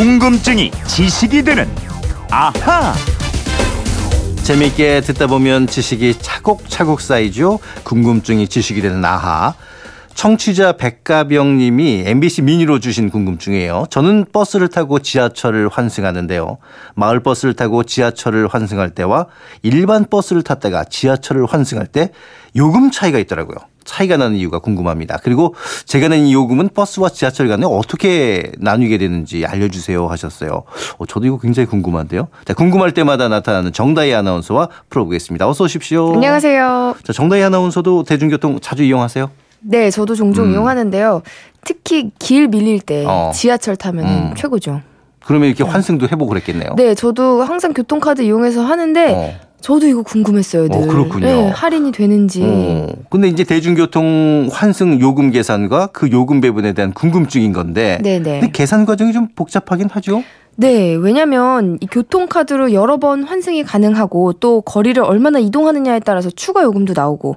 궁금증이 지식이 되는 아하. 재미있게 듣다 보면 지식이 차곡차곡 쌓이죠. 궁금증이 지식이 되는 아하. 청취자 백가병 님이 MBC 미니로 주신 궁금증이에요. 저는 버스를 타고 지하철을 환승하는데요. 마을 버스를 타고 지하철을 환승할 때와 일반 버스를 탔다가 지하철을 환승할 때 요금 차이가 있더라고요. 차이가 나는 이유가 궁금합니다. 그리고 제가 낸 이 요금은 버스와 지하철 간에 어떻게 나뉘게 되는지 알려주세요 하셨어요. 어, 저도 이거 굉장히 궁금한데요. 자, 궁금할 때마다 나타나는 정다희 아나운서와 풀어보겠습니다. 어서 오십시오. 안녕하세요. 자, 정다희 아나운서도 대중교통 자주 이용하세요? 네, 저도 종종 음. 이용하는데요. 특히 길 밀릴 때 어. 지하철 타면 은 음. 최고죠. 그러면 이렇게 환승도 해보고 그랬겠네요. 네, 저도 항상 교통카드 이용해서 하는데 어. 저도 이거 궁금했어요. 늘. 어, 그렇군요. 네, 할인이 되는지. 어. 근데 이제 대중교통 환승 요금 계산과 그 요금 배분에 대한 궁금증인 건데 네네. 근데 계산 과정이 좀 복잡하긴 하죠. 네, 왜냐면 이 교통카드로 여러 번 환승이 가능하고 또 거리를 얼마나 이동하느냐에 따라서 추가 요금도 나오고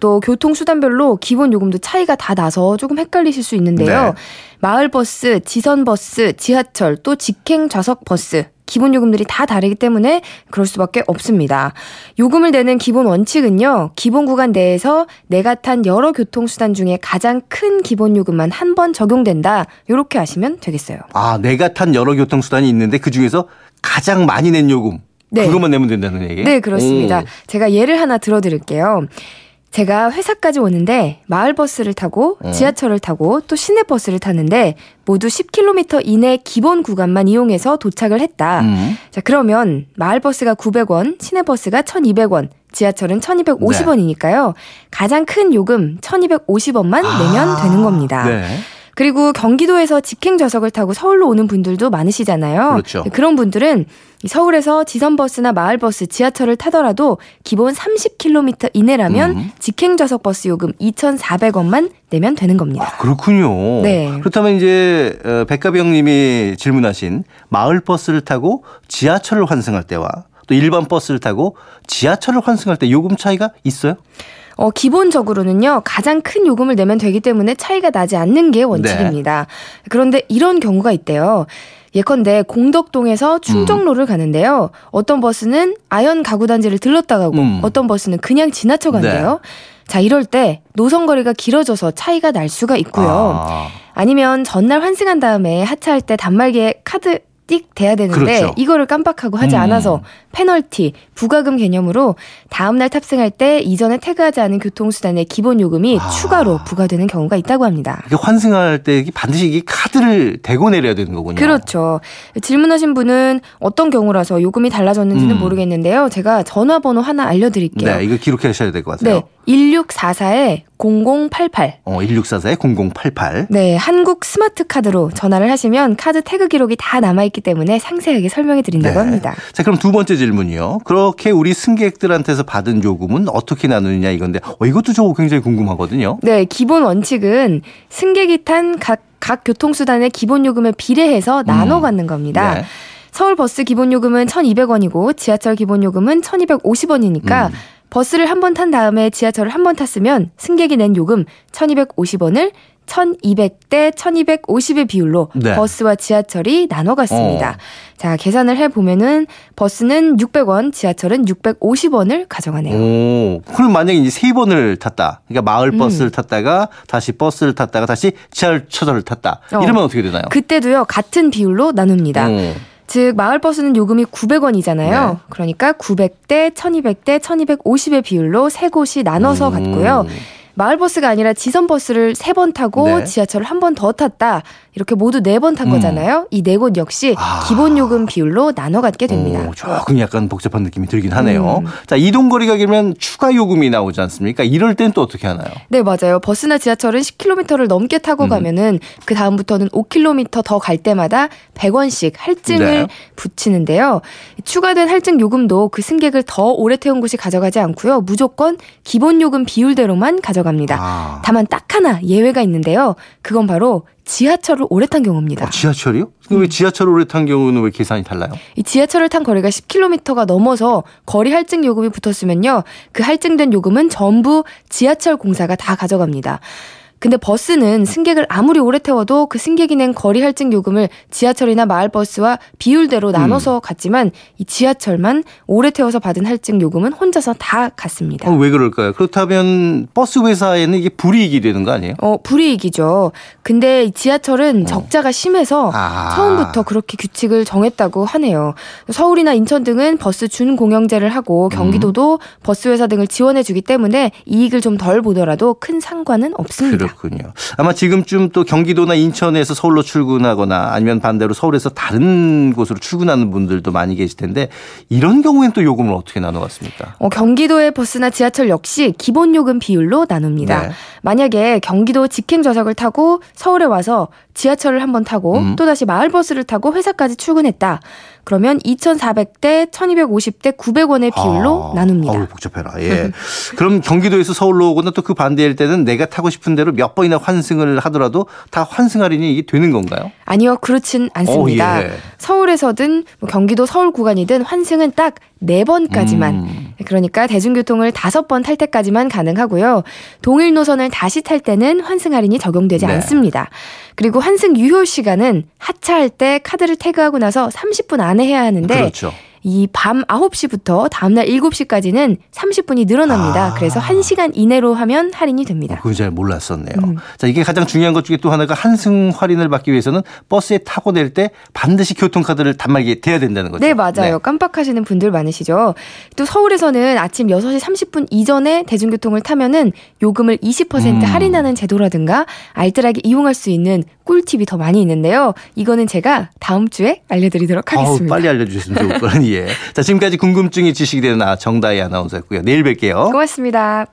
또 교통수단별로 기본 요금도 차이가 다 나서 조금 헷갈리실 수 있는데요. 네. 마을버스, 지선버스, 지하철 또 직행 좌석 버스 기본 요금들이 다 다르기 때문에 그럴 수밖에 없습니다. 요금을 내는 기본 원칙은요. 기본 구간 내에서 내가 탄 여러 교통수단 중에 가장 큰 기본 요금만 한 번 적용된다. 이렇게 아시면 되겠어요. 아, 내가 탄 여러 교통수단 이 있는데 그 중에서 가장 많이 낸 요금. 네. 그것만 내면 된다는 얘기? 네, 그렇습니다. 오. 제가 예를 하나 들어드릴게요. 제가 회사까지 오는데 마을버스를 타고 어. 지하철을 타고 또 시내버스를 탔는데 모두 10km 이내 기본 구간만 이용해서 도착을 했다. 음. 자, 그러면 마을버스가 900원, 시내버스가 1200원, 지하철은 1250원이니까요. 가장 큰 요금 1250원만 내면 되는 겁니다. 네. 그리고 경기도에서 직행 좌석을 타고 서울로 오는 분들도 많으시잖아요. 그렇죠. 런 분들은 이 서울에서 지선버스나 마을버스, 지하철을 타더라도 기본 30km 이내라면 음. 직행 좌석 버스 요금 2,400원만 내면 되는 겁니다. 아, 그렇군요. 네. 그렇다면 이제 어, 백가병 님이 질문하신 마을 버스를 타고 지하철을 환승할 때와 또 일반 버스를 타고 지하철을 환승할 때 요금 차이가 있어요? 어, 기본적으로는요, 가장 큰 요금을 내면 되기 때문에 차이가 나지 않는 게 원칙입니다. 네. 그런데 이런 경우가 있대요. 예컨대 공덕동에서 충정로를 가는데요. 어떤 버스는 아현 가구단지를 들렀다 가고 음. 어떤 버스는 그냥 지나쳐 간대요. 자, 이럴 때 노선 거리가 길어져서 차이가 날 수가 있고요. 아, 아니면 전날 환승한 다음에 하차할 때 단말기에 카드 띡 대야 되는데 그렇죠. 이거를 깜빡하고 하지 음. 않아서 페널티, 부가금 개념으로 다음 날 탑승할 때 이전에 태그하지 않은 교통수단의 기본 요금이 아. 추가로 부과되는 경우가 있다고 합니다. 이게 환승할 때 반드시 이게 카드를 대고 내려야 되는 거군요. 그렇죠. 질문하신 분은 어떤 경우라서 요금이 달라졌는지는 음. 모르겠는데요. 제가 전화번호 하나 알려드릴게요. 네, 이거 기록하셔야 될 것 같아요. 네. 1644에 0088. 어, 1644-0088. 네, 한국 스마트 카드로 전화를 하시면 카드 태그 기록이 다 남아 있기 때문에 상세하게 설명해 드린다고 네. 합니다. 자, 그럼 두 번째 질문이요. 그렇게 우리 승객들한테서 받은 요금은 어떻게 나누느냐 이건데, 어, 이것도 저 굉장히 궁금하거든요. 네, 기본 원칙은 승객이 탄 각각 교통수단의 기본 요금에 비례해서 나눠 갖는 겁니다. 네. 서울 버스 기본 요금은 1,200원이고 지하철 기본 요금은 1,250원이니까 음. 버스를 한 번 탄 다음에 지하철을 한 번 탔으면 승객이 낸 요금 1,250원을 1,200대 1,250의 비율로 네. 버스와 지하철이 나눠 갔습니다. 어. 자, 계산을 해 보면은 버스는 600원, 지하철은 650원을 가져가네요. 오, 그럼 만약에 이제 세 번을 탔다. 그러니까 마을 음. 버스를 탔다가 다시 버스를 탔다가 다시 지하철을 탔다. 어. 이러면 어떻게 되나요? 그때도요, 같은 비율로 나눕니다. 어. 즉 마을버스는 요금이 900원이잖아요. 네. 그러니까 900대, 1200대, 1250의 비율로 세 곳이 나눠서 음. 갔고요. 마을버스가 아니라 지선버스를 세 번 타고 네. 지하철을 한 번 더 탔다. 이렇게 모두 네 번탄 음. 거잖아요. 이네 곳 역시 아. 기본 요금 비율로 나눠 갖게 됩니다. 오, 조금 약간 복잡한 느낌이 들긴 하네요. 음. 자, 이동 거리가 길면 추가 요금이 나오지 않습니까? 이럴 땐 또 어떻게 하나요? 네, 맞아요. 버스나 지하철은 10km를 넘게 타고 음. 가면은 그 다음부터는 5km 더 갈 때마다 100원씩 할증을 네. 붙이는데요. 추가된 할증 요금도 그 승객을 더 오래 태운 곳이 가져가지 않고요. 무조건 기본 요금 비율대로만 가져갑니다. 아. 다만 딱 하나 예외가 있는데요. 그건 바로 지하철을 오래 탄 경우입니다. 어, 지하철이요? 그럼 음. 왜 지하철 오래 탄 경우는 왜 계산이 달라요? 이 지하철을 탄 거리가 10km가 넘어서 거리 할증 요금이 붙었으면요. 그 할증된 요금은 전부 지하철 공사가 다 가져갑니다. 근데 버스는 승객을 아무리 오래 태워도 그 승객이 낸 거리 할증 요금을 지하철이나 마을버스와 비율대로 음. 나눠서 갔지만 이 지하철만 오래 태워서 받은 할증 요금은 혼자서 다 갖습니다. 어, 왜 그럴까요? 그렇다면 버스 회사에는 이게 불이익이 되는 거 아니에요? 어, 불이익이죠. 근데 이 지하철은 적자가 심해서 어. 아. 처음부터 그렇게 규칙을 정했다고 하네요. 서울이나 인천 등은 버스 준공영제를 하고 경기도도 버스 회사 등을 지원해 주기 때문에 이익을 좀 덜 보더라도 큰 상관은 없습니다. 그렇군요. 아마 지금쯤 또 경기도나 인천에서 서울로 출근하거나 아니면 반대로 서울에서 다른 곳으로 출근하는 분들도 많이 계실 텐데 이런 경우엔 또 요금을 어떻게 나눠갔습니까? 어, 경기도의 버스나 지하철 역시 기본 요금 비율로 나눕니다. 네. 만약에 경기도 직행 좌석을 타고 서울에 와서 지하철을 한번 타고 음. 또다시 마을버스를 타고 회사까지 출근했다. 그러면 2,400대, 1,250대, 900원의 비율로 아, 나눕니다. 어우, 복잡해라. 예. 그럼 경기도에서 서울로 오거나 또 그 반대일 때는 내가 타고 싶은 대로 몇 번이나 환승을 하더라도 다 환승 할인이 이게 되는 건가요? 아니요, 그렇진 않습니다. 오, 예. 서울에서든 뭐 경기도 서울 구간이든 환승은 딱네 번까지만. 음. 그러니까 대중교통을 다섯 번 탈 때까지만 가능하고요. 동일 노선을 다시 탈 때는 환승 할인이 적용되지 네. 않습니다. 그리고 환승 유효 시간은 하차할 때 카드를 태그하고 나서 30분 안에 해야 하는데 그렇죠. 이 밤 9시부터 다음날 7시까지는 30분이 늘어납니다. 아. 그래서 1시간 이내로 하면 할인이 됩니다. 그건 잘 몰랐었네요. 음. 자, 이게 가장 중요한 것 중에 또 하나가 환승 할인을 받기 위해서는 버스에 타고 낼 때 반드시 교통카드를 단말기에 대야 된다는 거죠. 네, 맞아요. 깜빡하시는 분들 많으시죠. 또 서울에서는 아침 6시 30분 이전에 대중교통을 타면은 요금을 20% 음. 할인하는 제도라든가 알뜰하게 이용할 수 있는 꿀팁이 더 많이 있는데요. 이거는 제가 다음 주에 알려드리도록 하겠습니다. 빨리 알려주셨으면 좋을 뻔. 예. 자, 지금까지 궁금증이 지식이 되는 아, 정다희 아나운서였고요. 내일 뵐게요. 고맙습니다.